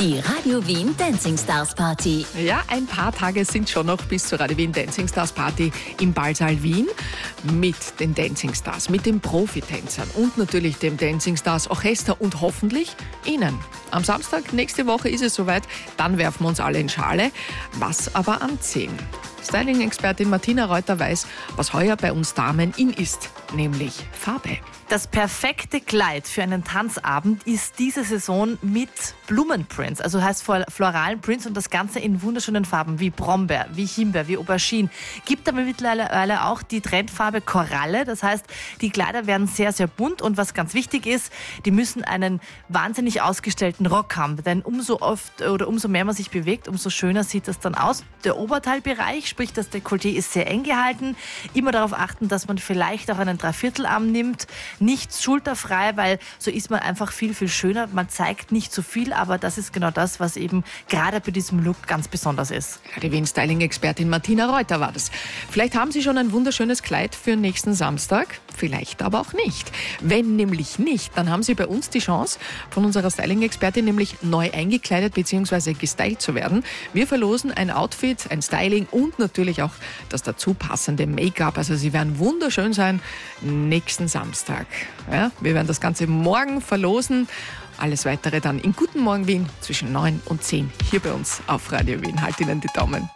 Die Radio Wien Dancing Stars Party. Ja, ein paar Tage sind schon noch bis zur Radio Wien Dancing Stars Party im Ballsaal Wien mit den Dancing Stars, mit den Profitänzern und natürlich dem Dancing Stars Orchester und hoffentlich Ihnen. Am Samstag nächste Woche ist es soweit, dann werfen wir uns alle in Schale. Was aber anziehen? Styling-Expertin Martina Reuter weiß, was heuer bei uns Damen in ist, nämlich Farbe. Das perfekte Kleid für einen Tanzabend ist diese Saison mit Blumenprints, also heißt floralen Prints und das Ganze in wunderschönen Farben wie Brombeer, wie Himbeer, wie Aubergine. Gibt aber mittlerweile auch die Trendfarbe Koralle, das heißt, die Kleider werden sehr, sehr bunt und was ganz wichtig ist, die müssen einen wahnsinnig ausgestellten Rock haben, denn umso oft oder umso mehr man sich bewegt, umso schöner sieht das dann aus. Der Oberteilbereich, sprich das Dekolleté ist sehr eng gehalten, immer darauf achten, dass man vielleicht auch einen Dreiviertelarm nimmt, nicht schulterfrei, weil so ist man einfach viel, viel schöner. Man zeigt nicht so viel, aber das ist genau das, was eben gerade bei diesem Look ganz besonders ist. Die Wien-Styling-Expertin Martina Reuter war das. Vielleicht haben Sie schon ein wunderschönes Kleid für nächsten Samstag, vielleicht aber auch nicht. Wenn nämlich nicht, dann haben Sie bei uns die Chance, von unserer Styling-Expertin nämlich neu eingekleidet bzw. gestylt zu werden. Wir verlosen ein Outfit, ein Styling und natürlich auch das dazu passende Make-up. Also Sie werden wunderschön sein nächsten Samstag. Ja, wir werden das Ganze morgen verlosen. Alles weitere dann in Guten Morgen Wien zwischen 9 und 10 hier bei uns auf Radio Wien. Halt Ihnen die Daumen.